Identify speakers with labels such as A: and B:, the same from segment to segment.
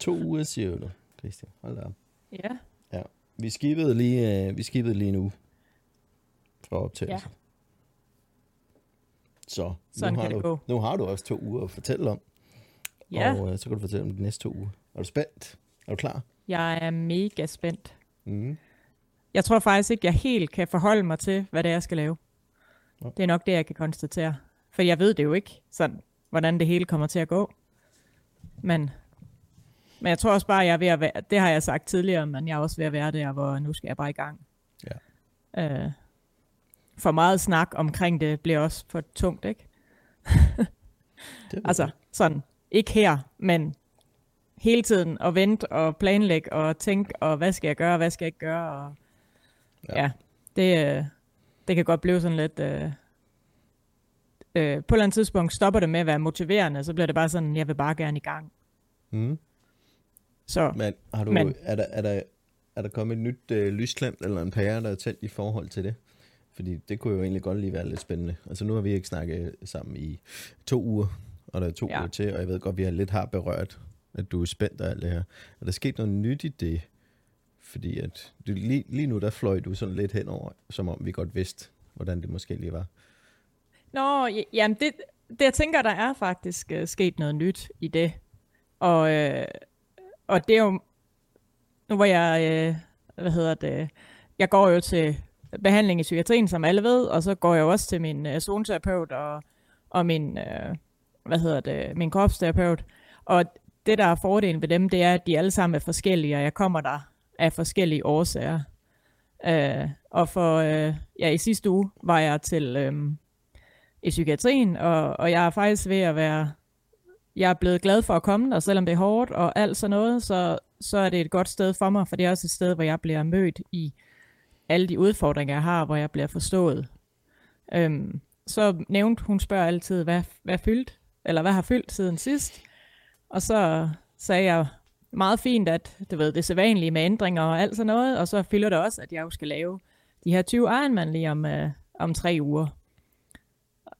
A: To uger, siger du, Christian. Hold da op.
B: Ja.
A: Ja. Vi skibede lige, øh, vi skibede lige nu for optagelse. Ja. Så
B: Sådan
A: nu, har du,
B: gå.
A: nu har du også to uger at fortælle om.
B: Ja,
A: Og øh, så kan du fortælle om de næste to uger. Er du spændt? Er du klar?
B: jeg er mega spændt.
A: Mm.
B: Jeg tror faktisk ikke, jeg helt kan forholde mig til, hvad det er, jeg skal lave.
A: Nå.
B: Det er nok det, jeg kan konstatere. For jeg ved det jo ikke, sådan, hvordan det hele kommer til at gå. Men, men jeg tror også bare, jeg er ved at være, det har jeg sagt tidligere, men jeg er også ved at være der, hvor nu skal jeg bare i gang.
A: Ja.
B: Øh, for meget snak omkring det bliver også for tungt, ikke?
A: Det
B: Altså sådan, ikke her, men hele tiden at vente og planlægge og tænke, og hvad skal jeg gøre, og hvad skal jeg ikke gøre, og
A: Ja.
B: ja, ja det, øh, det kan godt blive sådan lidt, øh, øh, på et eller andet tidspunkt stopper det med at være motiverende, så bliver det bare sådan, jeg vil bare gerne i gang.
A: Mm.
B: Så
A: Men, har du,
B: Men-
A: er, der, er, der, er der kommet et nyt øh, lysklemt eller en pære, der er tændt i forhold til det? Fordi det kunne jo egentlig godt lige være lidt spændende. Altså nu har vi ikke snakket sammen i to uger, og der er to ja. Uger til, og jeg ved godt, vi har lidt har berørt, at du er spændt og alt det her. Er der sket noget nyt i det? Fordi at du, lige, lige nu, der fløj du sådan lidt henover, som om vi godt vidste, hvordan det måske lige var.
B: Nå, ja- jamen det, det jeg tænker, der er faktisk øh, sket noget nyt i det. Og, øh, og det er jo, nu hvor jeg, øh, hvad hedder det, jeg går jo til behandling i psykiatrien, som alle ved, og så går jeg jo også til min øh, zoneterapeut og, og min, øh, hvad hedder det, min kropsterapeut. Og det, der er fordelen ved dem, det er, at de alle sammen er forskellige, og jeg kommer der af forskellige årsager. Øh, og for, øh, ja, i sidste uge var jeg til, øh, i psykiatrien, og, og jeg er faktisk ved at være, jeg er blevet glad for at komme der, selvom det er hårdt og alt sådan noget, så, så er det et godt sted for mig, for det er også et sted, hvor jeg bliver mødt i alle de udfordringer, jeg har, hvor jeg bliver forstået. Øhm, så nævnte, hun spørger altid, hvad, hvad fyldt, eller hvad har fyldt siden sidst, og så sagde jeg meget fint, at du ved, det er sædvanlige med ændringer og alt sådan noget, og så fylder det også, at jeg jo skal lave de her 20 Ironman lige om, øh, om tre uger.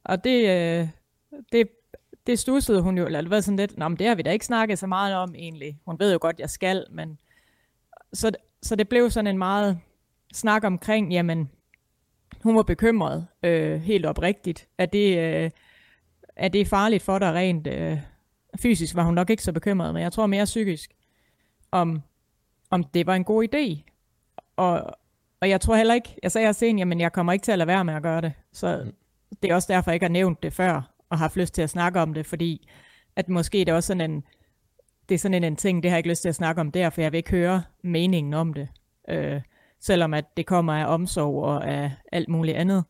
B: Og det, øh, det, det stussede hun jo, eller det var sådan lidt, Nå, men det har vi da ikke snakket så meget om egentlig. Hun ved jo godt, jeg skal, men så, så det blev sådan en meget snak omkring, jamen, hun var bekymret, øh, helt oprigtigt. Er det, øh, er det farligt for dig rent øh, fysisk? Var hun nok ikke så bekymret, men jeg tror mere psykisk, om, om det var en god idé. Og, og jeg tror heller ikke, jeg sagde også hende, jamen jeg kommer ikke til at lade være med at gøre det. Så det er også derfor, jeg ikke har nævnt det før, og har haft lyst til at snakke om det, fordi at måske det er også sådan en, det er sådan en, en ting, det har jeg ikke lyst til at snakke om der, for jeg vil ikke høre meningen om det. Øh, selvom at det kommer af omsorg og af alt muligt andet.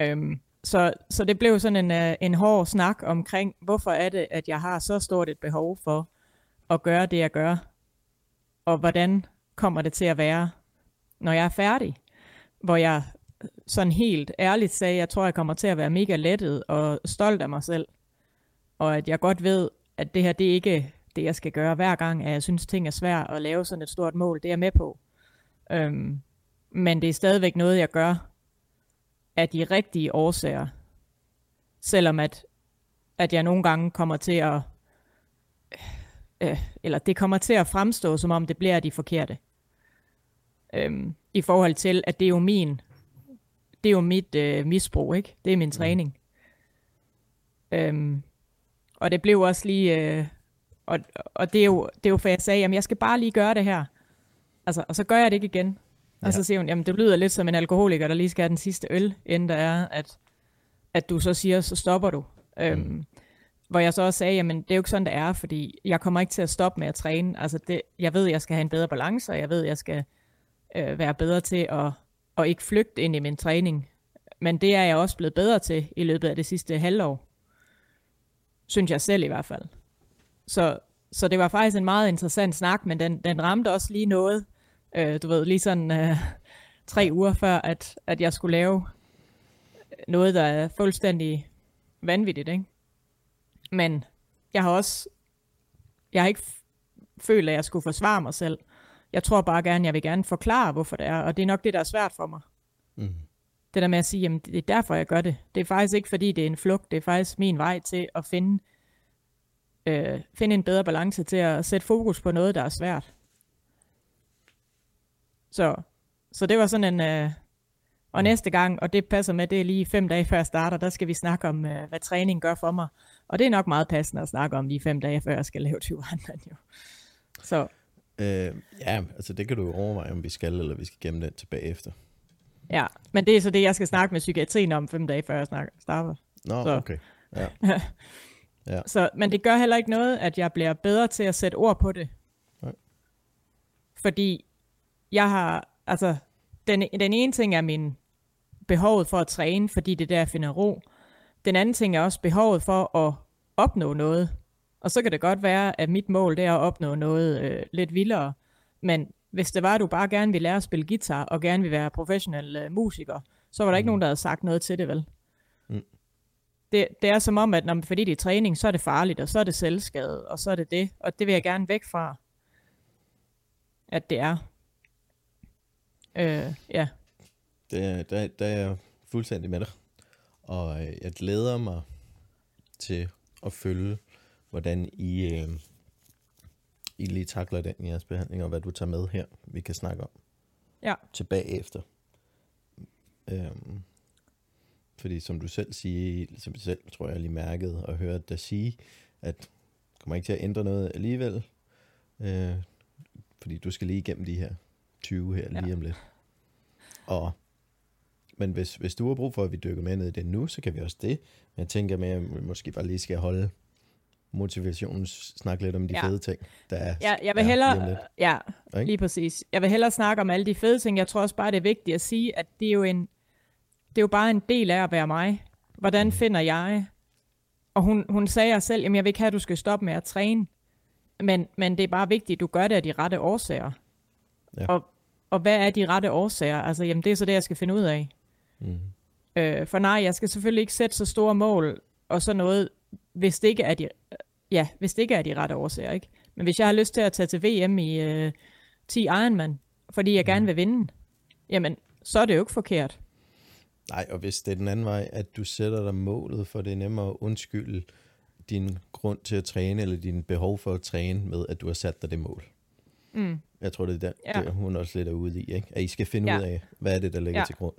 B: Øhm, så, så det blev sådan en, øh, en hård snak omkring, hvorfor er det, at jeg har så stort et behov for at gøre det, jeg gør, og hvordan kommer det til at være, når jeg er færdig, hvor jeg sådan helt ærligt sagde, jeg tror, jeg kommer til at være mega lettet og stolt af mig selv, og at jeg godt ved, at det her, det er ikke det, jeg skal gøre hver gang, at jeg synes, ting er svært at lave sådan et stort mål, det er jeg med på. Øhm, men det er stadigvæk noget, jeg gør af de rigtige årsager. Selvom at, at jeg nogle gange kommer til at, øh, eller det kommer til at fremstå, som om det bliver de forkerte. Øhm, I forhold til, at det er jo min, det er jo mit øh, misbrug, ikke? Det er min træning. Øhm, og det blev også lige, øh, og, og det er jo, det er jo for jeg sagde, jamen jeg skal bare lige gøre det her. Altså, og så gør jeg det ikke igen. Og
A: Ja.
B: så siger hun, jamen det lyder lidt som en alkoholiker, der lige skal have den sidste øl, inden der er, at, at du så siger, så stopper du. Øhm, hvor jeg så også sagde, jamen det er jo ikke sådan, det er, fordi jeg kommer ikke til at stoppe med at træne. Altså det, jeg ved, jeg skal have en bedre balance, og jeg ved, jeg skal øh, være bedre til at, at ikke flygte ind i min træning. Men det er jeg også blevet bedre til i løbet af det sidste halvår. Synes jeg selv i hvert fald. Så, så det var faktisk en meget interessant snak, men den, den ramte også lige noget, øh, du ved, lige sådan øh, tre uger før, at, at jeg skulle lave noget, der er fuldstændig vanvittigt, ikke? Men jeg har også, jeg har ikke følt, at jeg skulle forsvare mig selv. Jeg tror bare gerne, jeg vil gerne forklare, hvorfor det er, og det er nok det, der er svært for mig.
A: Mm.
B: Det der med at sige, jamen det er derfor, jeg gør det. Det er faktisk ikke, fordi det er en flugt, det er faktisk min vej til at finde øh, finde en bedre balance til at sætte fokus på noget, der er svært. Så, så det var sådan en... Øh, og næste gang, og det passer med, det er lige fem dage før jeg starter, der skal vi snakke om, øh, hvad træning gør for mig. Og det er nok meget passende at snakke om lige fem dage før jeg skal lave 20 jo. Så.
A: Øh, ja, altså det kan du jo overveje, om vi skal, eller vi skal gemme den tilbage efter.
B: Ja, men det er så det, jeg skal snakke med psykiatrien om fem dage før jeg snakker, starter.
A: Nå,
B: så.
A: okay. Ja.
B: ja. Så, men det gør heller ikke noget, at jeg bliver bedre til at sætte ord på det.
A: Nej.
B: Fordi jeg har, altså, den, den ene ting er min behovet for at træne, fordi det er der, jeg finder ro. Den anden ting er også behovet for at opnå noget. Og så kan det godt være, at mit mål det er at opnå noget øh, lidt vildere. Men hvis det var, at du bare gerne vil lære at spille guitar, og gerne vil være professionel øh, musiker, så var der mm. ikke nogen, der havde sagt noget til det, vel?
A: Mm.
B: Det, det er som om, at når, fordi det er træning, så er det farligt, og så er det selvskade, og så er det det. Og det vil jeg gerne væk fra, at det er. Øh, ja.
A: Det, der, der er jeg fuldstændig med dig. Og øh, jeg glæder mig til at følge, hvordan I, øh, I lige takler den i jeres behandling, og hvad du tager med her, vi kan snakke om.
B: Ja.
A: Tilbage efter. Øhm, fordi som du selv siger, som du selv tror jeg lige mærket og hørt dig sige, at kommer ikke til at ændre noget alligevel, øh, fordi du skal lige igennem de her 20 her lige ja. om lidt. Og men hvis, hvis du har brug for, at vi dykker med ned i det nu, så kan vi også det. Men jeg tænker med, at vi måske bare lige skal holde motivationen, snakke lidt om de ja. fede ting, der er.
B: Ja, jeg vil hellere, ja, okay? lige præcis. Jeg vil hellere snakke om alle de fede ting. Jeg tror også bare, det er vigtigt at sige, at det er jo, en, det er jo bare en del af at være mig. Hvordan mm. finder jeg? Og hun, hun sagde selv, at jeg vil ikke have, at du skal stoppe med at træne. Men, men det er bare vigtigt, at du gør det af de rette årsager. Ja. Og, og hvad er de rette årsager? Altså, jamen, det er så det, jeg skal finde ud af. Mm. Øh, for nej, jeg skal selvfølgelig ikke sætte så store mål og så noget, hvis det ikke er de, ja, hvis det ikke er de rette årsager, ikke? Men hvis jeg har lyst til at tage til VM i øh, 10 Ironman, fordi jeg mm. gerne vil vinde, jamen, så er det jo ikke forkert.
A: Nej, og hvis det er den anden vej, at du sætter dig målet, for det er nemmere at undskylde din grund til at træne, eller din behov for at træne med, at du har sat dig det mål. Mm. Jeg tror, det er der, ja. det, hun også lidt er ude i, ikke? at I skal finde ja. ud af, hvad er det, der ligger ja. til grund.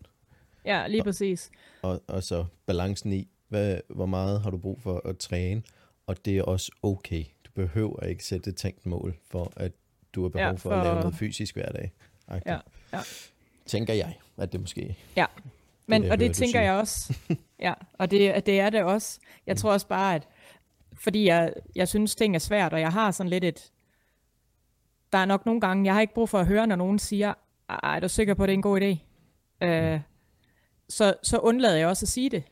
B: Ja, lige præcis.
A: Og, og så balancen i, hvad, hvor meget har du brug for at træne, og det er også okay. Du behøver ikke sætte et tænkt mål, for at du har behov ja, for, for at lave noget fysisk hver dag.
B: Ja, ja.
A: Tænker jeg, at det måske...
B: Ja, men, det, og det tænker jeg også. ja, og det, det er det også. Jeg mm. tror også bare, at fordi jeg, jeg synes, ting er svært, og jeg har sådan lidt et... Der er nok nogle gange, jeg har ikke brug for at høre, når nogen siger, ej, er du sikker på, at det er en god idé? Øh, så, så undlader jeg også at sige det.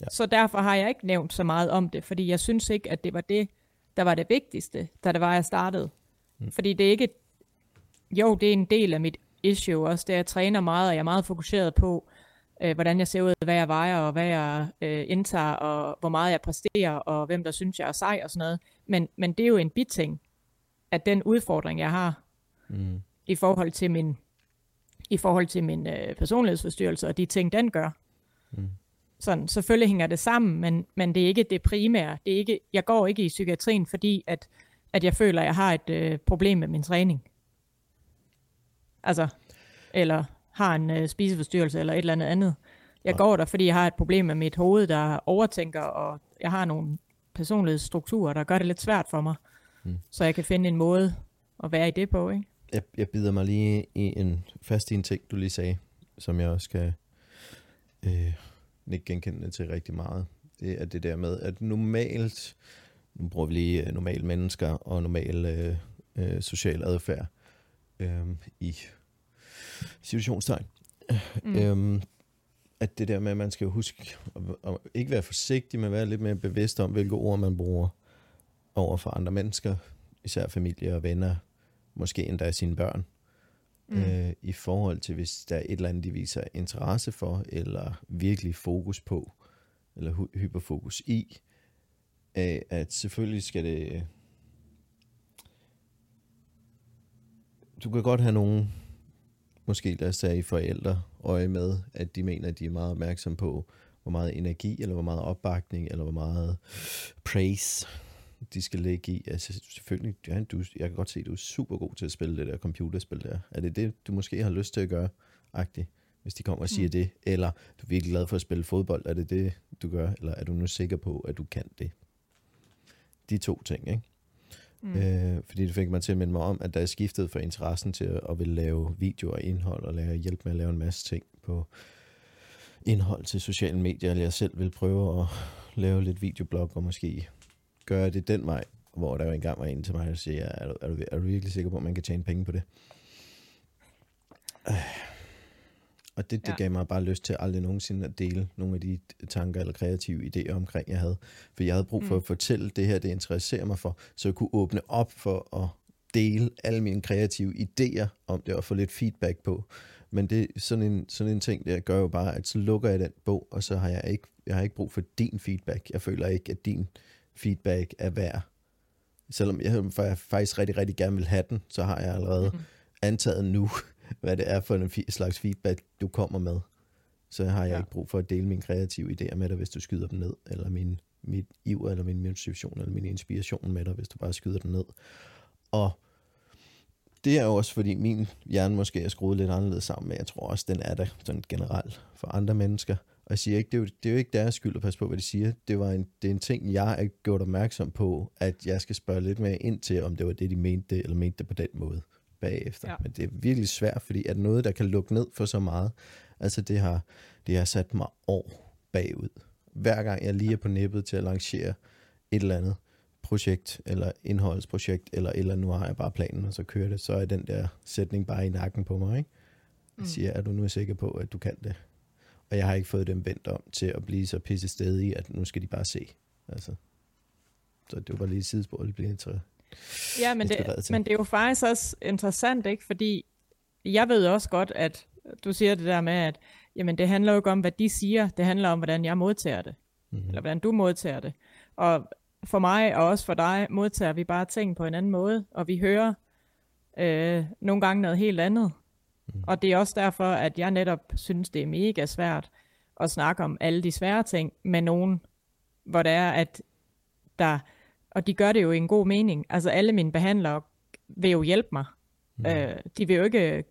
B: Ja. Så derfor har jeg ikke nævnt så meget om det, fordi jeg synes ikke, at det var det, der var det vigtigste, da det var, jeg startede. Mm. Fordi det er ikke, jo, det er en del af mit issue også, det er, at jeg træner meget, og jeg er meget fokuseret på, øh, hvordan jeg ser ud, hvad jeg vejer, og hvad jeg øh, indtager, og hvor meget jeg præsterer, og hvem der synes, jeg er sej og sådan noget. Men, men det er jo en biting af den udfordring, jeg har, mm. i forhold til min i forhold til min øh, personlighedsforstyrrelse og de ting, den gør. Mm. Sådan, selvfølgelig hænger det sammen, men, men det er ikke det primære. Det er ikke, jeg går ikke i psykiatrien, fordi at, at jeg føler, at jeg har et øh, problem med min træning. Altså, eller har en øh, spiseforstyrrelse eller et eller andet andet. Jeg går der, fordi jeg har et problem med mit hoved, der overtænker, og jeg har nogle personlighedsstrukturer, der gør det lidt svært for mig. Mm. Så jeg kan finde en måde at være i det på, ikke?
A: jeg, jeg bider mig lige i en fast i en ting, du lige sagde, som jeg også skal øh, ikke genkende til rigtig meget. Det er det der med, at normalt, nu bruger vi lige øh, normale mennesker og normal øh, øh, social adfærd øh, i situationstegn. Mm. Øh, at det der med, at man skal huske at, at ikke være forsigtig, men være lidt mere bevidst om, hvilke ord man bruger over for andre mennesker, især familie og venner, måske endda sine børn, mm. øh, i forhold til, hvis der er et eller andet, de viser interesse for, eller virkelig fokus på, eller hyperfokus i, øh, at selvfølgelig skal det... Øh, du kan godt have nogen, måske lad os sige forældre, øje med, at de mener, at de er meget opmærksomme på, hvor meget energi, eller hvor meget opbakning, eller hvor meget praise, de skal lægge i. Altså selvfølgelig, ja, du, jeg kan godt se, at du er super god til at spille det der computerspil der. Er det det, du måske har lyst til at gøre, agtigt, hvis de kommer og siger mm. det? Eller du er virkelig glad for at spille fodbold, er det det, du gør? Eller er du nu sikker på, at du kan det? De to ting, ikke? Mm. Øh, fordi det fik mig til at minde mig om, at der er skiftet fra interessen til at, at ville lave video og indhold, og lave, hjælpe med at lave en masse ting på indhold til sociale medier, eller jeg selv vil prøve at lave lidt videoblog, og måske gøre det den vej, hvor der jo engang var en til mig, der siger, er du, er, du, er du virkelig sikker på, at man kan tjene penge på det? Og det, det ja. gav mig bare lyst til aldrig nogensinde at dele nogle af de tanker eller kreative idéer omkring, jeg havde. For jeg havde brug for mm. at fortælle det her, det interesserer mig for, så jeg kunne åbne op for at dele alle mine kreative idéer om det og få lidt feedback på. Men det sådan en, sådan en ting, der gør jo bare, at så lukker jeg den bog, og så har jeg ikke, jeg har ikke brug for din feedback. Jeg føler ikke, at din feedback er værd. Selvom jeg, faktisk rigtig, rigtig gerne vil have den, så har jeg allerede mm. antaget nu, hvad det er for en slags feedback, du kommer med. Så har jeg ja. ikke brug for at dele mine kreative idéer med dig, hvis du skyder dem ned, eller min, mit iver, eller min motivation, eller min inspiration med dig, hvis du bare skyder dem ned. Og det er jo også, fordi min hjerne måske er skruet lidt anderledes sammen, men jeg tror også, den er der sådan generelt for andre mennesker. Og jeg siger ikke, det er, jo, det er jo ikke deres skyld at passe på, hvad de siger. Det, var en, det er en ting, jeg er gjort opmærksom på, at jeg skal spørge lidt mere ind til, om det var det, de mente det, eller mente det på den måde bagefter. Ja. Men det er virkelig svært, fordi er noget, der kan lukke ned for så meget, altså det har, det har sat mig år bagud. Hver gang jeg lige er på nippet til at lancere et eller andet projekt, eller indholdsprojekt, eller eller nu har jeg bare planen, og så kører det, så er den der sætning bare i nakken på mig, ikke? Jeg mm. siger, er du nu sikker på, at du kan det? Og jeg har ikke fået dem vendt om til at blive så pisse stedig, at nu skal de bare se. Altså. Så det var lige et sidespor, det bliver interessant.
B: Ja, men det, men det er jo faktisk også interessant, ikke? Fordi jeg ved også godt, at du siger det der med, at jamen, det handler jo ikke om, hvad de siger, det handler om, hvordan jeg modtager det. Mm-hmm. Eller hvordan du modtager det. Og for mig og også for dig modtager vi bare ting på en anden måde, og vi hører øh, nogle gange noget helt andet. Mm. Og det er også derfor, at jeg netop synes, det er mega svært at snakke om alle de svære ting med nogen, hvor det er, at der, og de gør det jo i en god mening. Altså alle mine behandlere vil jo hjælpe mig. Mm. Øh, de vil jo ikke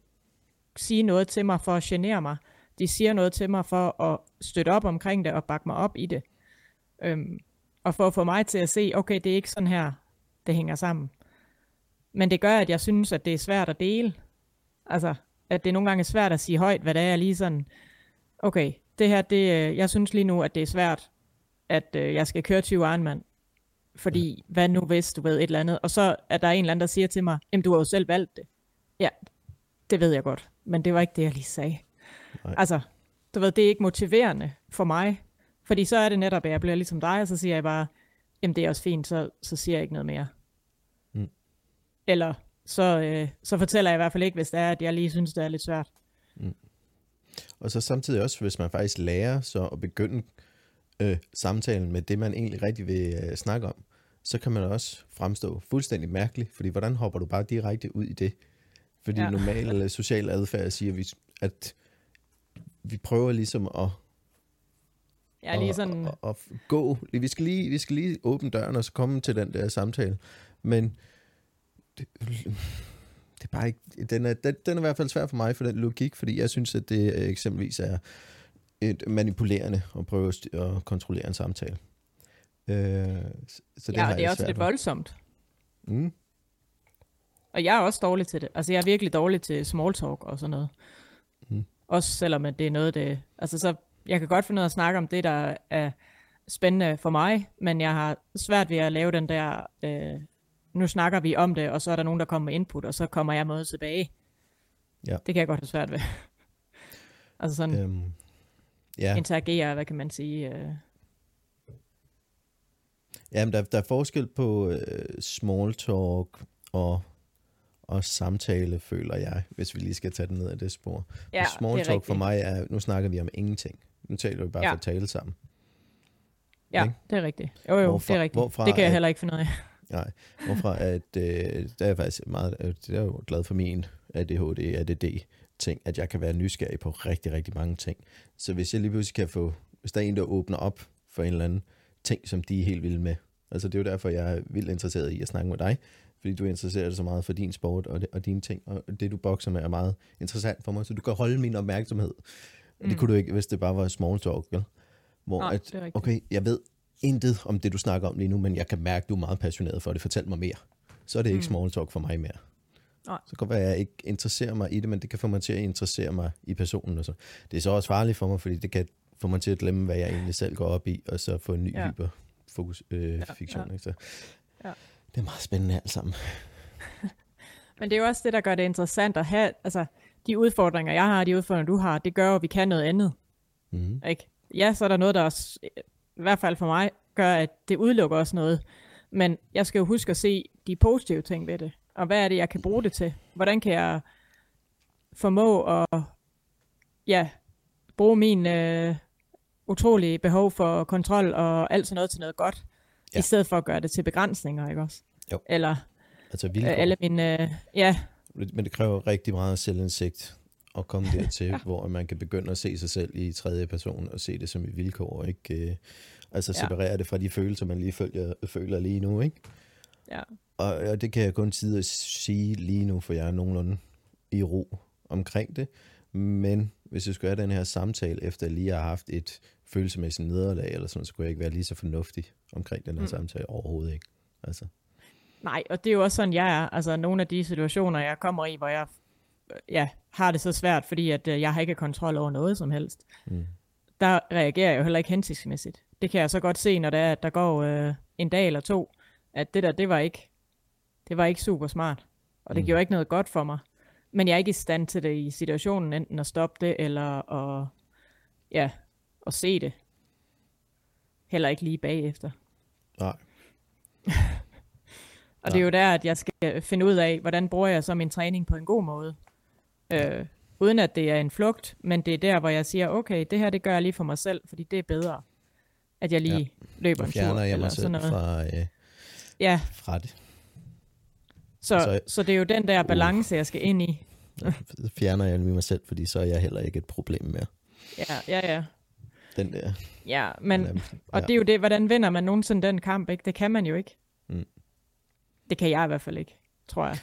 B: sige noget til mig for at genere mig. De siger noget til mig for at støtte op omkring det og bakke mig op i det. Øhm, og for at få mig til at se, okay, det er ikke sådan her, det hænger sammen. Men det gør, at jeg synes, at det er svært at dele. Altså, at det nogle gange er svært at sige højt, hvad det er lige sådan, okay, det her, det, øh, jeg synes lige nu, at det er svært, at øh, jeg skal køre 20 Ironman. Fordi, hvad nu hvis, du ved, et eller andet. Og så er der en eller anden, der siger til mig, jamen du har jo selv valgt det. Ja, det ved jeg godt. Men det var ikke det, jeg lige sagde. Nej. Altså, du ved, det er ikke motiverende for mig. Fordi så er det netop, at jeg bliver ligesom dig, og så siger jeg bare, jamen det er også fint, så, så siger jeg ikke noget mere. Mm. Eller så, øh, så fortæller jeg i hvert fald ikke, hvis det er, at jeg lige synes, det er lidt svært. Mm.
A: Og så samtidig også, hvis man faktisk lærer så at begynde øh, samtalen med det, man egentlig rigtig vil øh, snakke om, så kan man også fremstå fuldstændig mærkeligt, fordi hvordan hopper du bare direkte ud i det? Fordi ja. normal eller social adfærd siger, at vi prøver ligesom at
B: Ja, lige sådan...
A: Og, og, og gå. Vi skal, lige, vi skal lige åbne døren og så komme til den der samtale. Men det, det er bare ikke... Den er, den, den er i hvert fald svær for mig for den logik, fordi jeg synes, at det eksempelvis er et manipulerende at prøve at kontrollere en samtale. Øh,
B: så det ja, og det er også lidt for. voldsomt. Mm. Og jeg er også dårlig til det. Altså, jeg er virkelig dårlig til small talk og sådan noget. Mm. Også selvom at det er noget, det... Altså, så jeg kan godt finde ud af at snakke om det, der er spændende for mig, men jeg har svært ved at lave den der, øh, nu snakker vi om det, og så er der nogen, der kommer med input, og så kommer jeg med tilbage. Ja. Det kan jeg godt have svært ved. altså sådan øhm, ja. interagere, hvad kan man sige. Øh.
A: Jamen, der, der er forskel på øh, small talk og og samtale, føler jeg, hvis vi lige skal tage den ned af det spor. Ja, small talk rigtigt. for mig er, nu snakker vi om ingenting. Nu taler vi bare ja. for at tale sammen.
B: Ja, ikke? det er rigtigt. Jo, jo, hvorfra, det er rigtigt. Hvorfra, det kan jeg heller ikke finde ud af.
A: Nej, hvorfra at, øh, der er jeg faktisk meget, øh, det er jo glad for min ADHD, ADD ting, at jeg kan være nysgerrig på rigtig, rigtig mange ting. Så hvis jeg lige pludselig kan få, hvis der er en, der åbner op for en eller anden ting, som de er helt vilde med, Altså det er jo derfor, jeg er vildt interesseret i at snakke med dig, fordi du interesserer dig så meget for din sport og, det, og dine ting, og det du bokser med er meget interessant for mig, så du kan holde min opmærksomhed. Og det
B: Mm.
A: kunne du ikke, hvis det bare var small talk, vel? Hvor
B: Nej,
A: at,
B: er
A: okay, jeg ved intet om det, du snakker om lige nu, men jeg kan mærke, at du er meget passioneret for det. Fortæl mig mere. Så er det ikke
B: Mm.
A: small talk for mig mere.
B: Nej.
A: Så kan godt være, at jeg ikke interesserer mig i det, men det kan få mig til at interessere mig i personen. Og så. Det er så også farligt for mig, fordi det kan få mig til at glemme, hvad jeg egentlig selv går op i, og så få en ny
B: Ja.
A: hyperfokus, øh,
B: Ja,
A: fiktion.
B: ja.
A: Ikke? Så,
B: Ja.
A: Det er meget spændende alt sammen.
B: Men det er jo også det, der gør det interessant at have, altså de udfordringer, jeg har, de udfordringer, du har, det gør jo, at vi kan noget andet.
A: Mm-hmm.
B: Ikke? Ja, så er der noget, der også, i hvert fald for mig, gør, at det udelukker også noget. Men jeg skal jo huske at se de positive ting ved det. Og hvad er det, jeg kan bruge det til? Hvordan kan jeg formå at ja, bruge min øh, utrolige behov for kontrol og alt sådan noget til noget godt, ja. I stedet for at gøre det til begrænsninger, ikke også?
A: Jo.
B: Eller
A: Altså
B: øh,
A: vilkår.
B: alle mine, øh, ja,
A: Men det kræver rigtig meget selvindsigt at komme dertil, ja. hvor man kan begynde at se sig selv i tredje person og se det som et vilkår, og ikke øh, altså
B: Ja.
A: separere det fra de følelser, man lige følger, føler lige nu. Ikke?
B: ja,
A: Og, og det kan jeg kun tid at sige lige nu, for jeg er nogenlunde i ro omkring det. Men hvis jeg skulle have den her samtale, efter jeg lige har haft et følelsesmæssigt nederlag, eller sådan, så kunne jeg ikke være lige så fornuftig omkring den her
B: Mm.
A: samtale overhovedet ikke. Altså,
B: Nej, og det er jo også sådan, jeg er. Altså, nogle af de situationer, jeg kommer i, hvor jeg ja, har det så svært, fordi at, øh, jeg har ikke kontrol over noget som helst,
A: mm.
B: der reagerer jeg jo heller ikke hensigtsmæssigt. Det kan jeg så godt se, når det er, at der går øh, en dag eller to, at det der, det var ikke, det var ikke super smart. Og det
A: Mm.
B: gjorde ikke noget godt for mig. Men jeg er ikke i stand til det i situationen, enten at stoppe det, eller at, ja, at se det. Heller ikke lige bagefter.
A: Nej.
B: Og det er jo der, at jeg skal finde ud af, hvordan bruger jeg så min træning på en god måde. Øh, uden at det er en flugt, men det er der, hvor jeg siger, okay, det her det gør jeg lige for mig selv, fordi det er bedre, at jeg lige ja. løber en tur.
A: fjerner jeg mig selv fra, øh,
B: Ja,
A: fra det.
B: så,
A: Så-
B: så det er jo den der balance, jeg skal ind i.
A: Så fjerner jeg mig selv, fordi så er jeg heller ikke et problem mere.
B: Ja, ja, ja.
A: Den der.
B: ja men, og
A: ja.
B: det er jo det, hvordan vinder man nogensinde den kamp, ikke? Det kan man jo ikke.
A: Mm.
B: Det kan jeg i hvert fald ikke, tror jeg.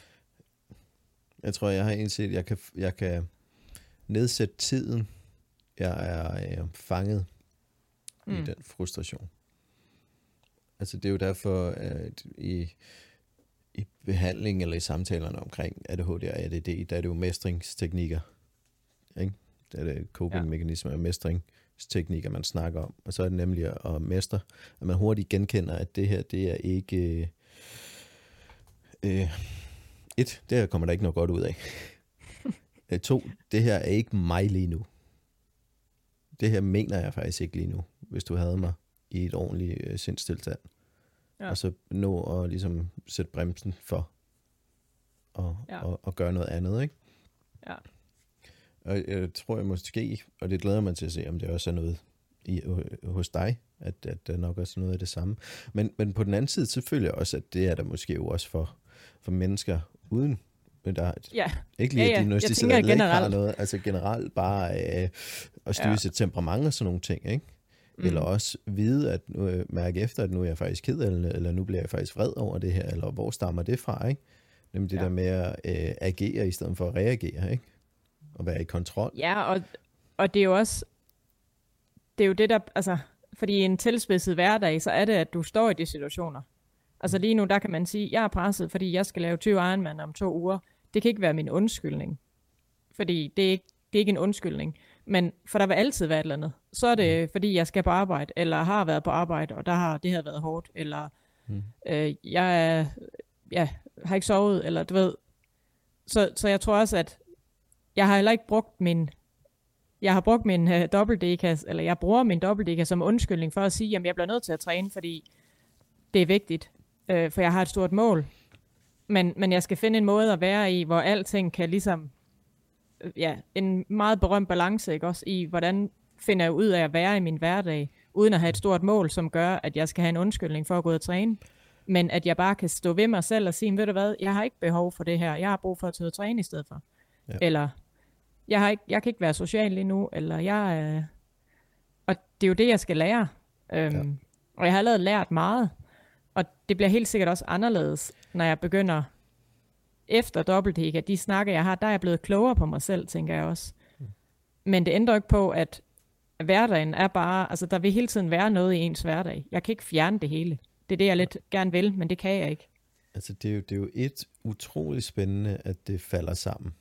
A: Jeg tror, jeg har indset, at jeg kan, jeg kan nedsætte tiden. Jeg er øh, fanget mm. i den frustration. Altså det er jo derfor, at i, i behandling eller i samtalerne omkring ADHD og ADD, der er det jo mestringsteknikker. Ikke? Der er det coping-mekanismer og mestringsteknikker, man snakker om. Og så er det nemlig at, at mestre, at man hurtigt genkender, at det her, det er ikke... Øh, øh, et, det her kommer der ikke noget godt ud af. Øh, to, det her er ikke mig lige nu. Det her mener jeg faktisk ikke lige nu, hvis du havde mig i et ordentligt øh, sindstilstand.
B: Ja.
A: Og så nå at ligesom sætte bremsen for og,
B: Ja.
A: ja. og, og gøre noget andet, ikke?
B: Ja.
A: Og jeg tror jeg måske, og det glæder mig til at se, om det også er noget i, øh, hos dig, at, at der nok også er noget af det samme. Men, men på den anden side, så føler jeg også, at det er der måske jo også for, for mennesker uden, men der
B: Ja,
A: ikke lige
B: Ja,
A: ja.
B: Jeg
A: diagnostiseret,
B: tænker
A: eller ikke har
B: generelt.
A: noget, altså generelt bare øh, at styre
B: Ja.
A: sit temperament og sådan nogle ting, ikke? Mm. Eller også vide, at nu, øh, mærke efter, at nu er jeg faktisk ked det, eller nu bliver jeg faktisk vred over det her, eller hvor stammer det fra, ikke? Nemlig det ja. der med at øh, agere i stedet for at reagere, ikke? Og være i kontrol.
B: Ja, og, og det er jo også, det er jo det der, altså, fordi i en tilspidset hverdag, så er det, at du står i de situationer. Altså lige nu, der kan man sige, jeg er presset, fordi jeg skal lave 20 Ironman om to uger. Det kan ikke være min undskyldning. Fordi det er ikke, det er ikke en undskyldning. Men for der vil altid være et eller andet. Så er det, fordi jeg skal på arbejde, eller har været på arbejde, og der har det her været hårdt, eller
A: Mm.
B: øh, jeg er, ja, har ikke sovet, eller du ved. Så, så jeg tror også, at jeg har heller ikke brugt min jeg har brugt min uh, dobbeltdekas, eller jeg bruger min dobbeltdekas som undskyldning for at sige, at jeg bliver nødt til at træne, fordi det er vigtigt, øh, for jeg har et stort mål. Men, men jeg skal finde en måde at være i, hvor alting kan ligesom, øh, ja, en meget berømt balance, ikke også, i hvordan finder jeg ud af at være i min hverdag, uden at have et stort mål, som gør, at jeg skal have en undskyldning for at gå ud og træne. Men at jeg bare kan stå ved mig selv og sige, ved du hvad, jeg har ikke behov for det her, jeg har brug for at tage ud og træne i stedet for.
A: Ja.
B: Eller, jeg, har ikke, jeg kan ikke være social lige nu, eller jeg er... Og det er jo det, jeg skal lære. Øhm,
A: Ja.
B: Og jeg har allerede lært meget. Og det bliver helt sikkert også anderledes, når jeg begynder efter dobbeltdækker. De snakker, jeg har, der er jeg blevet klogere på mig selv, tænker jeg også. Men det ændrer ikke på, at hverdagen er bare, altså der vil hele tiden være noget i ens hverdag. Jeg kan ikke fjerne det hele. Det er det, jeg lidt gerne vil, men det kan jeg ikke.
A: Altså, det er jo, det er jo et utroligt spændende, at det falder sammen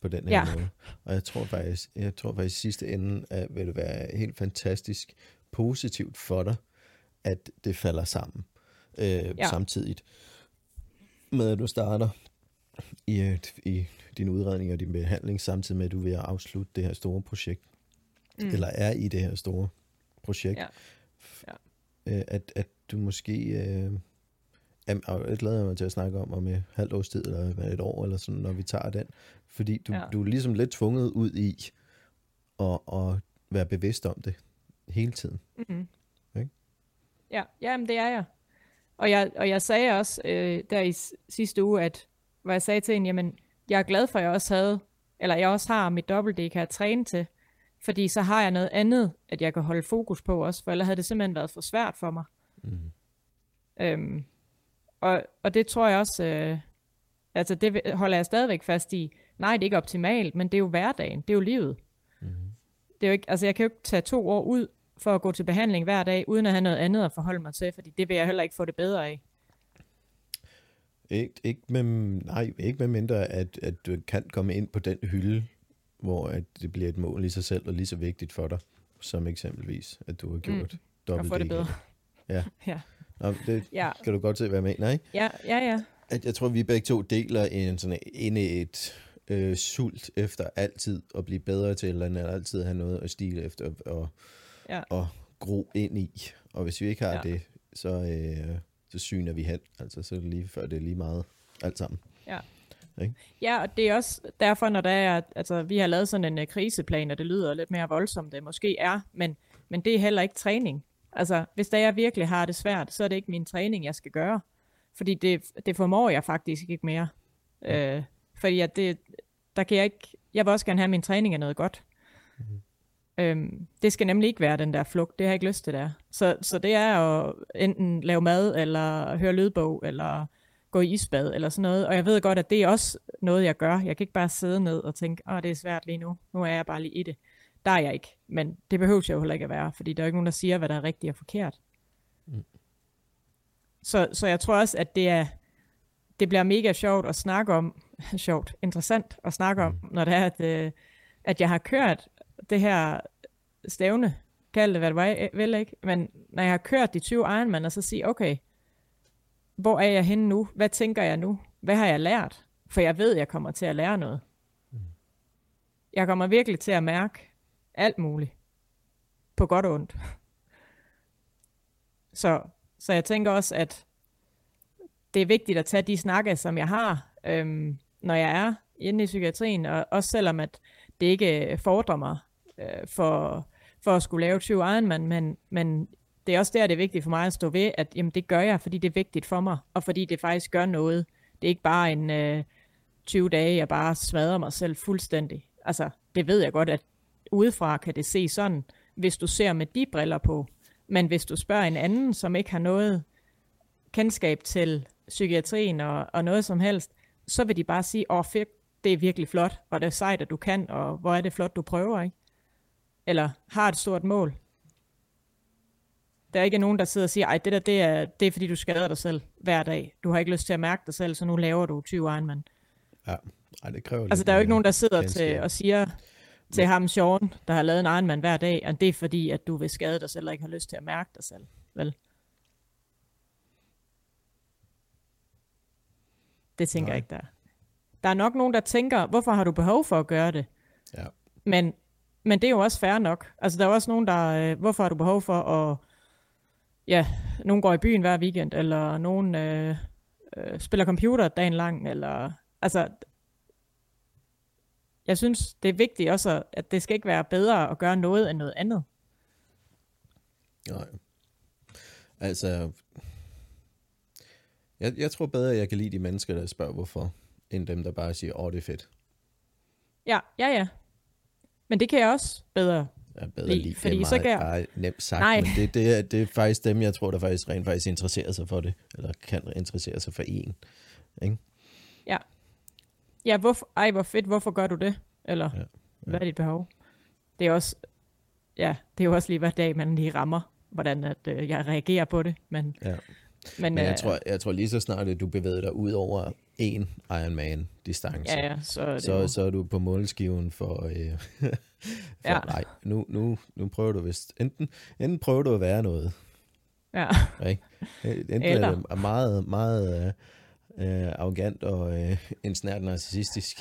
A: på den her
B: Ja.
A: måde. Og jeg tror faktisk, jeg tror faktisk i sidste ende, at vil det være helt fantastisk positivt for dig, at det falder sammen øh, ja. samtidigt med, at du starter i, et- i din udredning og din behandling, samtidig med, at du er ved at afslutte det her store projekt, mm. eller er i det her store projekt.
B: Ja.
A: Øh, at, at du måske... Øh, det glæder jeg mig til at snakke om om et halvt års tid, eller et år, eller sådan, når vi tager den. Fordi du,
B: Ja.
A: ja. du er ligesom lidt tvunget ud i at, at være bevidst om det hele tiden.
B: Mm-hmm.
A: Ikke?
B: Ja, jamen det er jeg. Og jeg, og jeg sagde også øh, der i sidste uge, at hvor jeg sagde til hende, jamen jeg er glad for, at jeg også havde, eller jeg også har mit dobbelt kan jeg træne til, fordi så har jeg noget andet, at jeg kan holde fokus på også, for ellers havde det simpelthen været for svært for mig.
A: Mm.
B: Øhm, og, og det tror jeg også, øh, altså det holder jeg stadigvæk fast i. Nej, det er ikke optimalt, men det er jo hverdagen, det er jo livet.
A: Mm.
B: Det er jo ikke, altså jeg kan jo ikke tage to år ud for at gå til behandling hver dag, uden at have noget andet at forholde mig til, fordi det vil jeg heller ikke få det bedre af.
A: Ikke, ikke, med, nej, ikke med mindre, at, at du kan komme ind på den hylde, hvor at det bliver et mål i sig selv, og lige så vigtigt for dig, som eksempelvis, at du har gjort mm.
B: Og
A: dobbelt
B: få det bedre.
A: Ja.
B: ja.
A: Nå, det
B: Ja,
A: kan du godt se, hvad jeg mener, ikke?
B: ja, ja, ja.
A: at jeg tror, vi begge to deler en sådan inde et øh, sult efter altid at blive bedre til eller og altid have noget at stile efter og,
B: Ja.
A: og gro ind i. Og hvis vi ikke har
B: Ja.
A: ja. det, så, øh, så syner vi hen. Altså, så er det lige før det er lige meget alt sammen.
B: Ja, og det er også derfor, når der er, altså vi har lavet sådan en uh, kriseplan, og det lyder lidt mere voldsomt, det måske er, men, men det er heller ikke træning. Altså, hvis der jeg virkelig har det svært, så er det ikke min træning, jeg skal gøre. Fordi det, det formår jeg faktisk ikke mere. Øh, fordi at det, der kan jeg ikke, jeg vil også gerne have, at min træning er noget godt. Mm-hmm. Øhm, det skal nemlig ikke være den der flugt, det har jeg ikke lyst til der. Så, så det er at enten lave mad, eller høre lydbog, eller gå i isbad, eller sådan noget. Og jeg ved godt, at det er også noget, jeg gør. Jeg kan ikke bare sidde ned og tænke, åh, det er svært lige nu. Nu er jeg bare lige i det. Der er jeg ikke. Men det behøver jeg jo heller ikke at være, fordi der er jo ikke nogen, der siger, hvad der er rigtigt og forkert.
A: Mm.
B: Så, så jeg tror også, at det er det bliver mega sjovt at snakke om, sjovt, interessant at snakke om, når det er, at, øh, at jeg har kørt det her stævne, kald det hvad det var, vel ikke, men når jeg har kørt de 20 Ironman, og så sige, okay, hvor er jeg henne nu? Hvad tænker jeg nu? Hvad har jeg lært? For jeg ved, jeg kommer til at lære noget. Jeg kommer virkelig til at mærke alt muligt. På godt og ondt. Så, så jeg tænker også, at det er vigtigt at tage de snakke, som jeg har, øhm, når jeg er inde i psykiatrien, og også selvom at det ikke fordrer mig øh, for, for at skulle lave 20 Ironman, men, men det er også der, det er vigtigt for mig at stå ved, at jamen, det gør jeg, fordi det er vigtigt for mig, og fordi det faktisk gør noget. Det er ikke bare en øh, 20 dage, jeg bare smadrer mig selv fuldstændig. Altså, det ved jeg godt, at udefra kan det se sådan, hvis du ser med de briller på. Men hvis du spørger en anden, som ikke har noget kendskab til psykiatrien og, og noget som helst, så vil de bare sige, åh oh, fedt, det er virkelig flot, og det er sejt, at du kan, og hvor er det flot, du prøver, ikke? Eller har et stort mål. Der er ikke nogen, der sidder og siger, ej, det der, det er, det er fordi, du skader dig selv hver dag. Du har ikke lyst til at mærke dig selv, så nu laver du 20 Ironman.
A: Ja, Ej, det kræver
B: Altså, der er jo ikke nogen, der sidder til og siger til ham, Sean, der har lavet en Ironman hver dag, at det er fordi, at du vil skade dig selv, og ikke har lyst til at mærke dig selv. Vel? Det tænker
A: Nej.
B: jeg ikke, der er. Der er nok nogen, der tænker, hvorfor har du behov for at gøre det?
A: Ja.
B: Men, men det er jo også fair nok. Altså, der er også nogen, der, øh, hvorfor har du behov for at, ja, nogen går i byen hver weekend, eller nogen øh, øh, spiller computer dagen lang, eller, altså, jeg synes, det er vigtigt også, at det skal ikke være bedre at gøre noget end noget andet.
A: Nej. Altså, jeg, jeg tror bedre, at jeg kan lide de mennesker, der spørger hvorfor, end dem, der bare siger, åh, oh, det er fedt.
B: Ja, ja, ja. Men det kan jeg også bedre
A: er bedre
B: Lige,
A: lige.
B: fordi
A: det er
B: så kan jeg-
A: bare nemt sagt,
B: Nej.
A: men det, det, er, det er faktisk dem, jeg tror, der faktisk rent faktisk interesserer sig for det, eller kan interessere sig for en. Ikke?
B: Ja, hvorfor, ej, hvor fedt, hvorfor gør du det? Eller,
A: Ja,
B: ja,
A: ja.
B: ja. hvad er dit behov? Det er også, ja, det er jo også lige hver dag, man lige rammer, hvordan at, øh, jeg reagerer på det. Men,
A: Ja.
B: men,
A: Men jeg
B: øh,
A: tror, jeg tror lige så snart, at du bevæger dig ud over en Ironman-distance,
B: ja, ja, så, er det
A: så,
B: jo,
A: så er du på målskiven for, øh, for ja. Nej, nu, nu, nu prøver du vist, enten, enten prøver du at være noget,
B: ja,
A: ikke? Enten
B: Eller-
A: er det meget, meget øh, øh, arrogant og øh, en snært narcissistisk,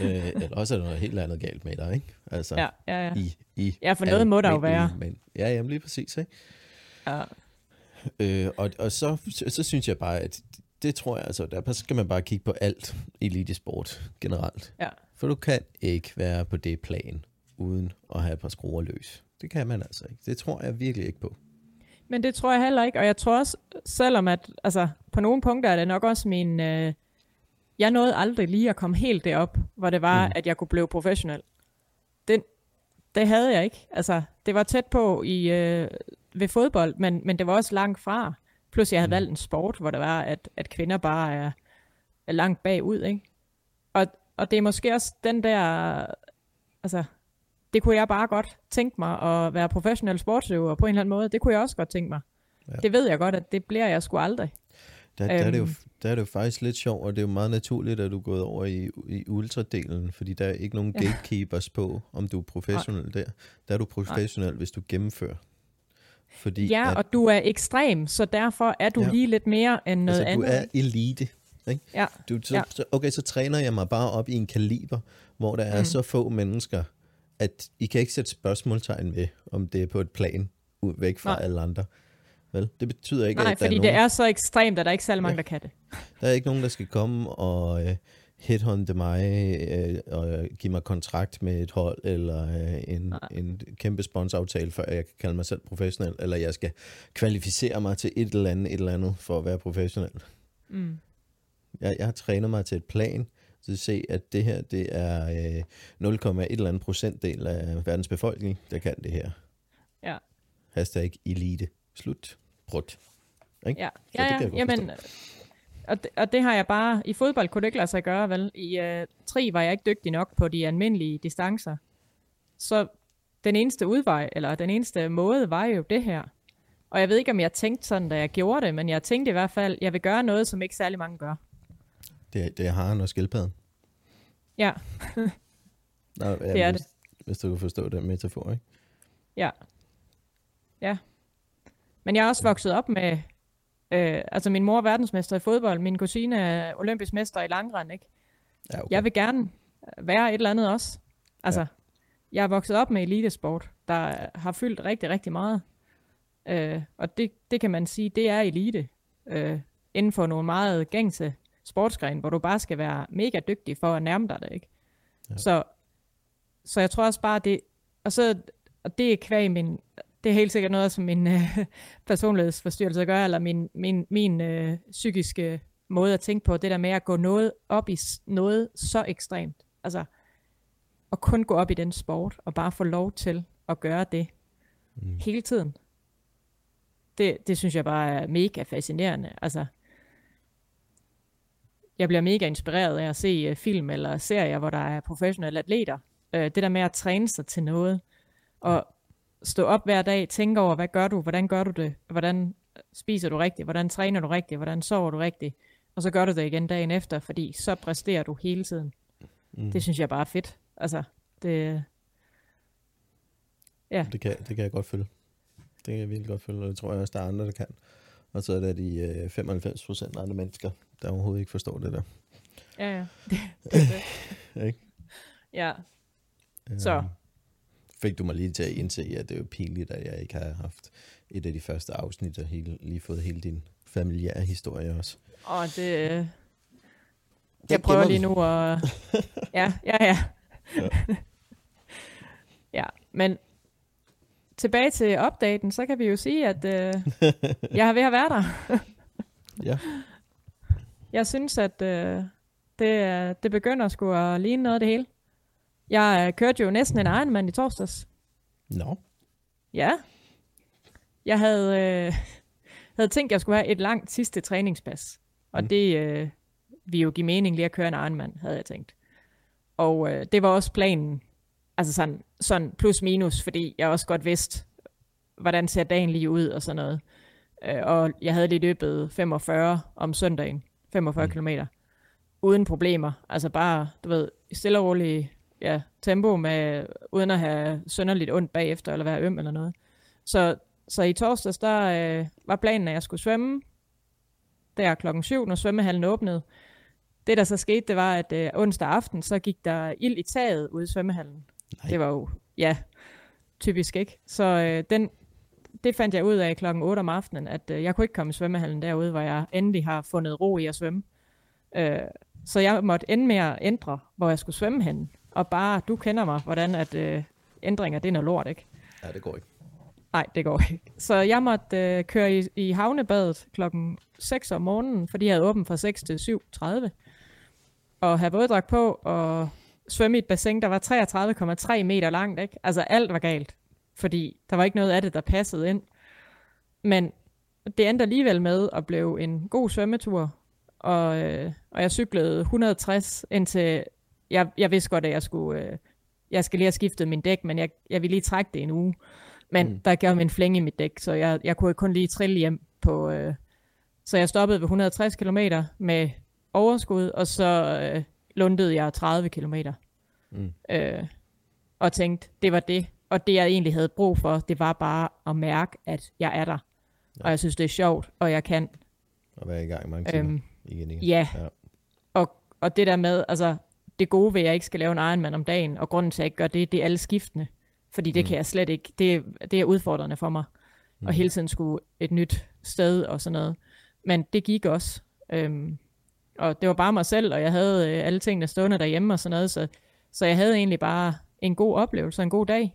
A: øh, eller også er der noget helt andet galt med dig, ikke? Altså,
B: ja, ja, ja.
A: i, i
B: Ja, for noget må der jo være.
A: mænd. Ja, jamen lige præcis, ikke?
B: ja.
A: Øh, og og så, så, så synes jeg bare, at det tror jeg altså, der skal man bare kigge på alt elitesport generelt.
B: Ja.
A: For du kan ikke være på det plan, uden at have et par skruer løs. Det kan man altså ikke. Det tror jeg virkelig ikke på.
B: Men det tror jeg heller ikke, og jeg tror også, selvom at, altså, på nogle punkter er det nok også min, øh, jeg nåede aldrig lige at komme helt derop, hvor det var,
A: mm.
B: at jeg kunne blive professionel. Den, det havde jeg ikke. Altså, det var tæt på i, øh, ved fodbold, men, men det var også langt fra. Plus jeg havde
A: Mm.
B: valgt en sport, hvor det var, at, at kvinder bare er, er langt bagud, ikke? Og, og det er måske også den der, altså, det kunne jeg bare godt tænke mig at være professionel sportsøver på en eller anden måde. Det kunne jeg også godt tænke mig.
A: Ja.
B: Det ved jeg godt, at det bliver jeg sgu aldrig.
A: Der, der, er det jo,
B: Øhm.
A: der er det jo faktisk lidt sjovt, og det er jo meget naturligt, at du er gået over i, i ultradelen, fordi der er ikke nogen
B: Ja.
A: gatekeepers på, om du er professionel der. Der er du professionel, hvis du gennemfører. Fordi
B: Ja,
A: at,
B: og du er ekstrem, så derfor er du
A: Ja.
B: ja. lige lidt mere end noget
A: altså, du
B: andet.
A: er elite. Ikke?
B: Ja,
A: Du, så,
B: Ja.
A: så, okay, så træner jeg mig bare op i en kaliber, hvor der er mm. så få mennesker, at I kan ikke sætte spørgsmålstegn ved, om det er på et plan ud væk fra
B: Nej.
A: alle andre. Vel? Det betyder ikke,
B: Nej,
A: at der er,
B: fordi
A: nogen,
B: det er så ekstremt, at der er ikke særlig mange, der kan det.
A: der er ikke nogen, der skal komme og uh, hithunte mig uh, og give mig kontrakt med et hold, eller uh, en,
B: Nej.
A: en kæmpe sponsoraftale, før jeg kan kalde mig selv professionel, eller jeg skal kvalificere mig til et eller andet, et eller andet for at være professionel.
B: Mm.
A: Jeg, jeg har trænet mig til et plan, så se, at det her, det er øh, 0,1 eller andet procentdel af verdens befolkning, der kan det her.
B: Ja.
A: Hashtag elite. Slut. Prut. Ikke?
B: Ja, ja, ja. Jamen, og, det, og det har jeg bare... I fodbold kunne det ikke lade sig gøre, vel? I uh, tri var jeg ikke dygtig nok på de almindelige distancer. Så den eneste udvej, eller den eneste måde, var jo det her. Og jeg ved ikke, om jeg tænkte sådan, da jeg gjorde det, men jeg tænkte i hvert fald, jeg vil gøre noget, som ikke særlig mange gør.
A: Det, det er haren og skildpadden.
B: Ja,
A: Nå, ja,
B: Det er
A: hvis, Hvis du kan forstå den metafor, ikke?
B: ja. Ja. Men jeg er også vokset op med... Øh, altså, min mor er verdensmester i fodbold, min kusine er olympisk mester i langrend, ikke?
A: Ja, okay.
B: Jeg vil gerne være et eller andet også. Altså, ja. jeg er vokset op med elitesport, der har fyldt rigtig, rigtig meget. Øh, og det, det kan man sige, det er elite. Øh, inden for nogle meget gængse sportsgren, hvor du bare skal være mega dygtig for at nærme dig det, ikke?
A: Ja.
B: Ja. Så, så jeg tror også bare, det... Og så og det er kvæg min... Det er helt sikkert noget, som min øh, personlighedsforstyrrelse gør, eller min, min, min øh, psykiske måde at tænke på, det der med at gå noget op i noget så ekstremt. Altså, at kun gå op i den sport, og bare få lov til at gøre det
A: Mm.
B: hele tiden. Det, det synes jeg bare er mega fascinerende. Altså, jeg bliver mega inspireret af at se uh, film eller serier, hvor der er professionelle atleter. Uh, det der med at træne sig til noget, og stå op hver dag, tænke over, hvad gør du, hvordan gør du det, hvordan spiser du rigtigt, hvordan træner du rigtigt, hvordan sover du rigtigt, og så gør du det igen dagen efter, fordi så præsterer du hele tiden.
A: Mm.
B: Det synes jeg bare er fedt. Altså, det, Ja.
A: Det, kan, det kan jeg godt følge. Det kan jeg virkelig godt følge, og det tror jeg også, der er andre, der kan. Og så er der de øh, 95 procent andre mennesker, der overhovedet ikke forstår det der.
B: ja, ja. Det, det, det.
A: Ikke?
B: Ja, Så.
A: Fik du mig lige til at indse, at det er jo pinligt, at jeg ikke har haft et af de første afsnit, og hele, lige fået hele din familiære historie også.
B: og det... øh, Jeg prøver lige nu at... Ja, ja, ja.
A: Ja.
B: ja, men tilbage til opdaten, så kan vi jo sige, at øh, jeg er ved at være der.
A: Ja.
B: Jeg synes, at øh, det, er- det begynder sgu at ligne noget af det hele. Jeg øh, kørte jo næsten en Ironman i torsdags.
A: Nå.
B: Ja. Jeg havde, øh, havde tænkt, at jeg skulle have et langt sidste træningspas. Og
A: Mm.
B: det øh, vil jo give mening lige at køre en Ironman, havde jeg tænkt. Og øh, det var også planen. Altså sådan, sådan plus minus, fordi jeg også godt vidste, hvordan ser dagen lige ud og sådan noget. Øh, og jeg havde lige løbet 45 om søndagen. 45
A: Mm.
B: km. Uden problemer. Altså bare, du ved, stille og roligt ja, tempo, med, uden at have sønderligt ondt bagefter, eller være øm eller noget. Så, så i torsdags, der øh, var planen, at jeg skulle svømme der klokken 7, når svømmehallen åbnede. Det, der så skete, det var, at øh, onsdag aften, så gik der ild i taget ude i svømmehallen.
A: Nej.
B: Det var jo, ja, typisk ikke. Så øh, den, det fandt jeg ud af klokken 8 om aftenen, at øh, jeg kunne ikke komme i svømmehallen derude, hvor jeg endelig har fundet ro i at svømme. Øh, så jeg måtte ende med at ændre, hvor jeg skulle svømme hen. Og bare, du kender mig, hvordan at øh, ændringer, det er noget lort, ikke?
A: Ja, det går ikke.
B: Nej, det går ikke. Så jeg måtte øh, køre i, i havnebadet klokken 6 om morgenen, fordi jeg havde åbent fra 6 til 7.30. Og have våddragt på og svømme i et bassin, der var 33,3 meter langt. Ikke? Altså alt var galt, fordi der var ikke noget af det, der passede ind. Men det endte alligevel med at blive en god svømmetur, og, øh, og jeg cyklede 160 indtil, jeg, jeg vidste godt, at jeg skulle, øh, jeg skal lige have skiftet min dæk, men jeg, jeg ville lige trække det en uge. Men
A: Mm.
B: mm. der gav mig en flænge i mit dæk, så jeg, jeg kunne kun lige trille hjem på... Øh, så jeg stoppede ved 160 km med overskud, og så øh, lundede jeg 30 km.
A: Mm.
B: Øh, og tænkte, det var det. Og det, jeg egentlig havde brug for, det var bare at mærke, at jeg er der.
A: Ja.
B: Og jeg synes, det er sjovt, og jeg kan.
A: Og være i gang mange timer.
B: Øhm,
A: igen, igen.
B: ja.
A: ja.
B: Og, og det der med, altså det gode ved, at jeg ikke skal lave en Ironman om dagen, og grunden til, at jeg ikke gør det, det er alle skiftende. Fordi det
A: Mm.
B: kan jeg slet ikke. Det, det er udfordrende for mig.
A: Mm.
B: Og hele tiden skulle et nyt sted og sådan noget. Men det gik også. Øhm, og det var bare mig selv, og jeg havde øh, alle tingene stående derhjemme og sådan noget. Så, så jeg havde egentlig bare en god oplevelse en god dag.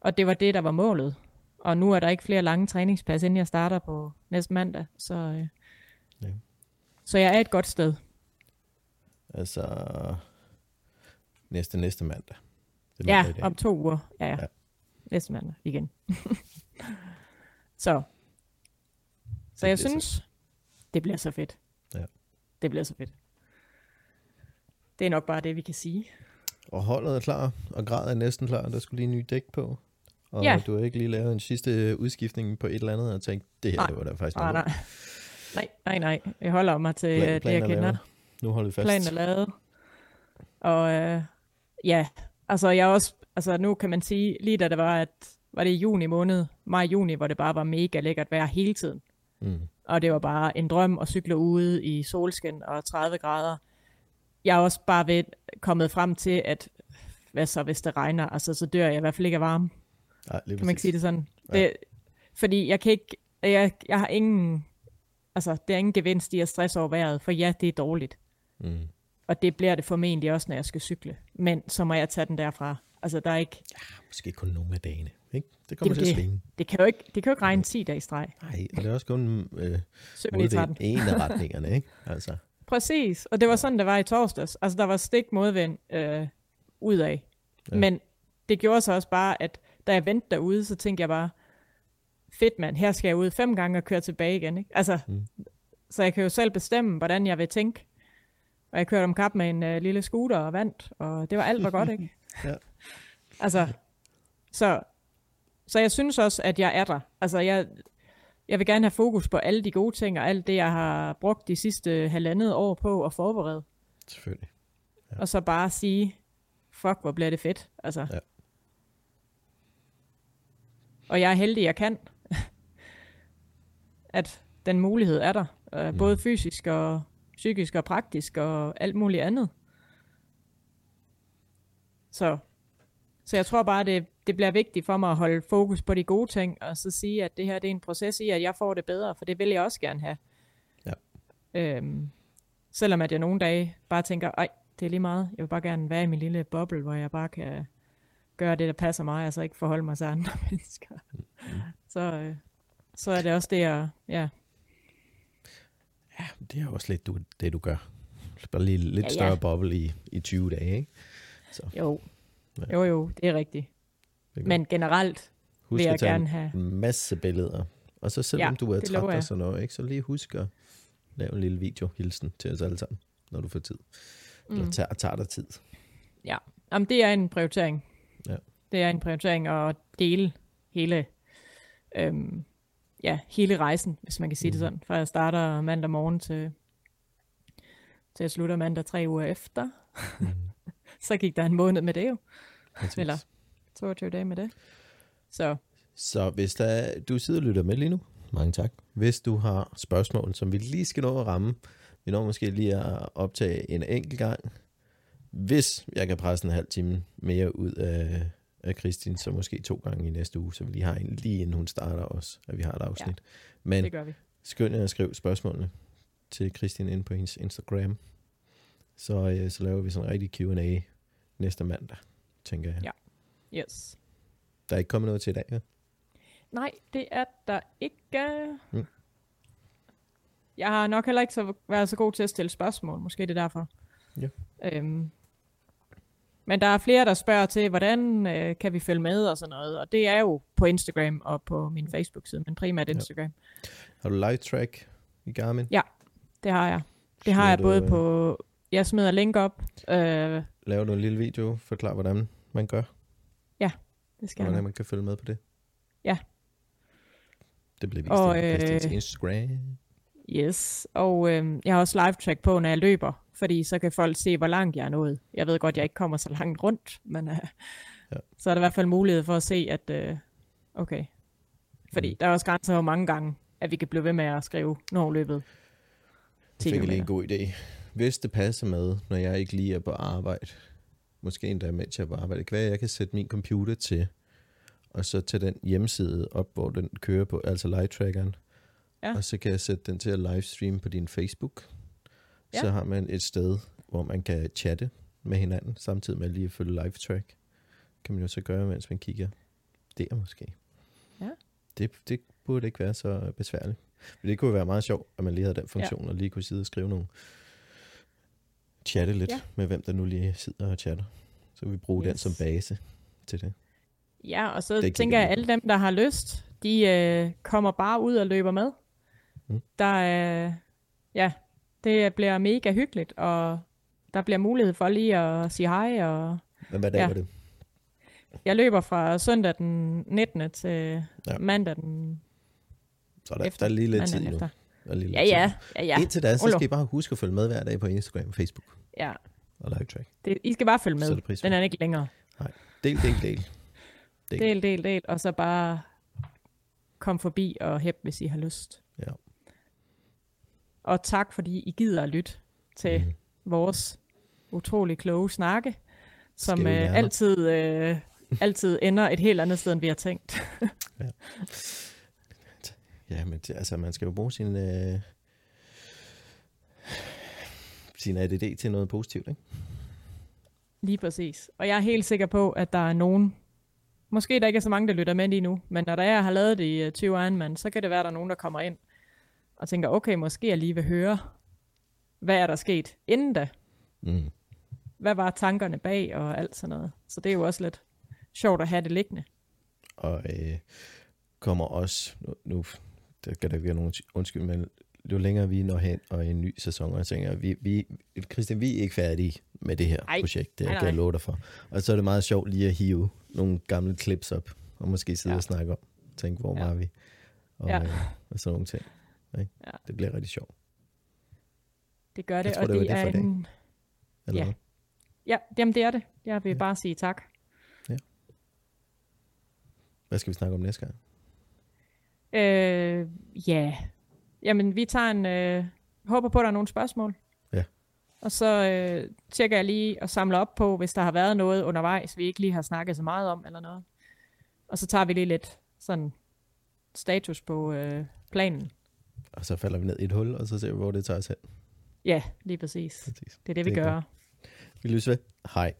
B: Og det var det, der var målet. Og nu er der ikke flere lange træningspas, inden jeg starter på næste mandag. Så, øh,
A: Ja.
B: så jeg er et godt sted.
A: Altså, næste, næste mandag. Det
B: Ja, om to uger. Ja, ja.
A: Ja.
B: Næste mandag igen. så. Så
A: Det
B: jeg synes, det bliver så fedt.
A: Ja.
B: Det bliver så fedt. Det er nok bare det, vi kan sige.
A: Og holdet er klar, og grad er næsten klar. Der skulle lige en ny dæk på. Og
B: Ja.
A: du har ikke lige lavet en sidste udskiftning på et eller andet, og tænkt, det her,
B: Nej.
A: det var da faktisk
B: Nej,
A: noget.
B: nej. Nej, nej, nej. Jeg holder mig til
A: Plan-
B: Plan, det, jeg
A: er
B: kender.
A: lavet. Nu holder vi fast.
B: Planen er lavet. Og øh, ja, altså jeg også, altså nu kan man sige, lige da det var, at var det i juni måned, maj-juni, hvor det bare var mega lækkert vejr hele tiden.
A: Mm.
B: og det var bare en drøm at cykle ude i solskin og 30 grader. Jeg er også bare ved kommet frem til, at hvad så, hvis det regner? Altså, så dør jeg i hvert fald ikke af varme.
A: Nej, lige
B: Kan man ikke sige det sådan?
A: Ja.
B: Det, fordi jeg kan ikke, jeg, jeg har ingen, altså, det er ingen gevinst i at stresse over vejret, for ja, det er dårligt.
A: Mm.
B: Og det bliver det formentlig også, når jeg skal cykle. Men så må jeg tage den derfra. Altså, der er ikke,
A: Måske kun nogle af dagene. Ikke? Det kommer
B: Det
A: til at
B: det.
A: svinge.
B: det kan jo ikke, det kan jo ikke regne 10 dage i streg.
A: Nej, og det er også kun øh,
B: 7
A: mod
B: i
A: det
B: 13.
A: ene af retningerne, ikke? Altså,
B: Præcis, og det var sådan, det var i torsdags. Altså, der var stik modvind øh, ud af.
A: Ja.
B: Ja. Men det gjorde så også bare, at da jeg vendte derude, så tænkte jeg bare, fedt mand, her skal jeg ud fem gange og køre tilbage igen. Ikke? Altså,
A: Mm.
B: mm. Så jeg kan jo selv bestemme, hvordan jeg vil tænke. Og jeg kørte om kap med en øh, lille scooter og vandt, og det var alt var godt, ikke?
A: Ja.
B: Altså, så, så jeg synes også, at jeg er der. Altså, jeg, jeg vil gerne have fokus på alle de gode ting, og alt det, jeg har brugt de sidste halvandet år på at forberede.
A: selvfølgelig.
B: Ja. Og så bare sige, fuck, hvor bliver det fedt. Altså.
A: Ja.
B: Og jeg er heldig, jeg kan. at den mulighed er der. Uh,
A: Mm.
B: både fysisk og psykisk og praktisk og alt muligt andet. Så, så jeg tror bare, det, det bliver vigtigt for mig at holde fokus på de gode ting, og så sige, at det her det er en proces i, at jeg får det bedre, for det vil jeg også gerne have.
A: Ja.
B: Øhm, selvom at jeg nogle dage bare tænker, ej, det er lige meget. Jeg vil bare gerne være i min lille boble, hvor jeg bare kan gøre det, der passer mig, og så ikke forholde mig til andre mennesker. Så, øh, så er det også det, ja,
A: Ja, det er også lidt du, det, du gør. Bare lige lidt
B: Ja,
A: ja, større boble i, i 20 dage, ikke?
B: jo,
A: Ja.
B: jo, jo, det er rigtigt. Men generelt
A: Husk
B: vil jeg
A: at tage
B: gerne have...
A: en masse billeder. Og så selvom
B: Ja,
A: du er træt og sådan noget, ikke, så lige husk at lave en lille video hilsen til os alle sammen, når du får tid. Mm. Eller tager, tager dig tid.
B: Ja, Jamen, det er en prioritering.
A: Ja.
B: Det er en prioritering at dele hele, øhm, ja, hele rejsen, hvis man kan sige mm. det sådan. Fra jeg starter mandag morgen til, til jeg slutter mandag tre uger efter.
A: Mm.
B: Så gik der en måned med det jo.
A: Præcis.
B: Eller 22 dage med det. Så
A: Så hvis der er, du sidder og lytter med lige nu, mange tak. Hvis du har spørgsmål, som vi lige skal nå at ramme, vi når måske lige at optage en enkelt gang. Hvis jeg kan presse en halv time mere ud af, af Kristin, så måske to gange i næste uge, så vi lige har en lige inden hun starter også, at vi har et afsnit. Ja, Men
B: det gør vi.
A: skynd jer at skrive spørgsmålene til Kristin ind på hendes Instagram. Så, øh, så laver vi sådan en rigtig Q&A næste mandag, tænker jeg.
B: Ja. Yes.
A: Der er ikke kommet noget til i dag, ja?
B: Nej, det er der ikke.
A: Mm.
B: Jeg har nok heller ikke så været så god til at stille spørgsmål. Måske det er derfor.
A: Ja.
B: Øhm, men der er flere, der spørger til, hvordan øh, kan vi følge med og sådan noget. Og det er jo på Instagram og på min Facebook-side, men primært Instagram.
A: Har du live track i Garmin?
B: Det har jeg. Det har jeg både
A: øh,
B: på... Jeg smider link op. Øh,
A: Laver du en lille video, forklar hvordan man gør,
B: det skal
A: og hvordan man kan følge med på det?
B: Ja.
A: Det bliver vist
B: Og, øh,
A: Instagram.
B: Yes, og øh, jeg har også live track på, når jeg løber, fordi så kan folk se, hvor langt jeg er nået. Jeg ved godt, jeg ikke kommer så langt rundt, men øh,
A: Ja.
B: så er der i hvert fald mulighed for at se, at øh, okay. Fordi
A: Mm.
B: der er også grænser, hvor mange gange, at vi kan blive ved med at skrive, når løbet
A: Jeg
B: 10
A: fik jeg lige
B: kilometer.
A: en god idé. Hvis det passer med, når jeg ikke lige er på arbejde, måske endda mens jeg er på arbejde, det kan være, jeg kan sætte min computer til, og så tage den hjemmeside op, hvor den kører på, altså live-trackeren.
B: Ja.
A: Og så kan jeg sætte den til at livestream på din Facebook.
B: Ja.
A: Så har man et sted, hvor man kan chatte med hinanden, samtidig med lige at følge live-track. Kan man jo så gøre, mens man kigger der måske.
B: Ja.
A: Det, det burde ikke være så besværligt. Men det kunne være meget sjovt, at man lige havde den funktion, ja. og lige kunne sidde og skrive nogle chatte lidt ja. Med, hvem der nu lige sidder og chatter. Så vi bruge yes. den som base til det.
B: Ja, og så
A: Det
B: tænker jeg, at alle dem, der har lyst, de øh, kommer bare ud og løber med.
A: Mm.
B: Der er, ja, det bliver mega hyggeligt, og der bliver mulighed for lige at sige hej, og
A: Men hvad dag
B: Ja.
A: var det?
B: jeg løber fra søndag den 19. til
A: Ja.
B: mandag den
A: Så er der,
B: efter.
A: der er lige lidt tid nu. Der er lige lidt
B: Ja, ja, ja, ja.
A: Indtil da, så skal I bare huske at følge med hver dag på Instagram, Facebook
B: ja.
A: og live track.
B: Det, I skal bare følge med.
A: på
B: Den er ikke længere.
A: Del, del, del. Del.
B: Del, del, del, og så bare kom forbi og hæb, hvis I har lyst.
A: Ja.
B: Og tak, fordi I gider at lytte til mm. vores utrolig kloge snakke, som øh, altid, øh, altid ender et helt andet sted, end vi har tænkt.
A: Ja, men det, altså, man skal jo bruge sin, øh, sin ADD til noget positivt, ikke?
B: Lige præcis. Og jeg er helt sikker på, at der er nogen, måske der ikke er så mange, der lytter med lige nu, men når der er, jeg har lavet det i øh, 20 Ironman, så kan det være, at der er nogen, der kommer ind og tænker, okay, måske jeg lige vil høre, hvad er der sket inden da?
A: Mm.
B: Hvad var tankerne bag og alt sådan noget? Så det er jo også lidt sjovt at have det liggende.
A: Og øh, kommer også, nu, nu der kan der være nogen undskyld, men jo længere vi når hen og en ny sæson, og jeg tænker, vi, vi, Christian, vi er ikke færdige med det her
B: Ej.
A: projekt, det
B: Nej,
A: kan jeg
B: nej.
A: love dig for. Og så er det meget sjovt lige at hive nogle gamle clips op, og måske sidde
B: Ja.
A: og snakke om, tænke, hvor
B: Ja.
A: var vi, og,
B: Ja.
A: øh, og sådan nogle ting. Ikke?
B: Ja.
A: Det bliver rigtig sjovt.
B: Det gør det,
A: tror,
B: og
A: det
B: det,
A: det for
B: er
A: dag.
B: en...
A: Eller
B: Ja.
A: hvad?
B: Ja, jamen det er det. Jeg vil
A: Ja.
B: ja. bare sige tak.
A: Hvad skal vi snakke om næste gang?
B: Øh, ja. Jamen, vi tager en... Øh, håber på, at der er nogle spørgsmål.
A: Ja.
B: Og så øh, tjekker jeg lige og samler op på, hvis der har været noget undervejs, vi ikke lige har snakket så meget om, eller noget. Og så tager vi lige lidt sådan status på øh, planen.
A: Og så falder vi ned i et hul, og så ser vi, hvor det tager os hen.
B: Ja, lige præcis.
A: Præcis.
B: Det er det, vi
A: Det
B: gør.
A: Vi lyttes ved. Hej.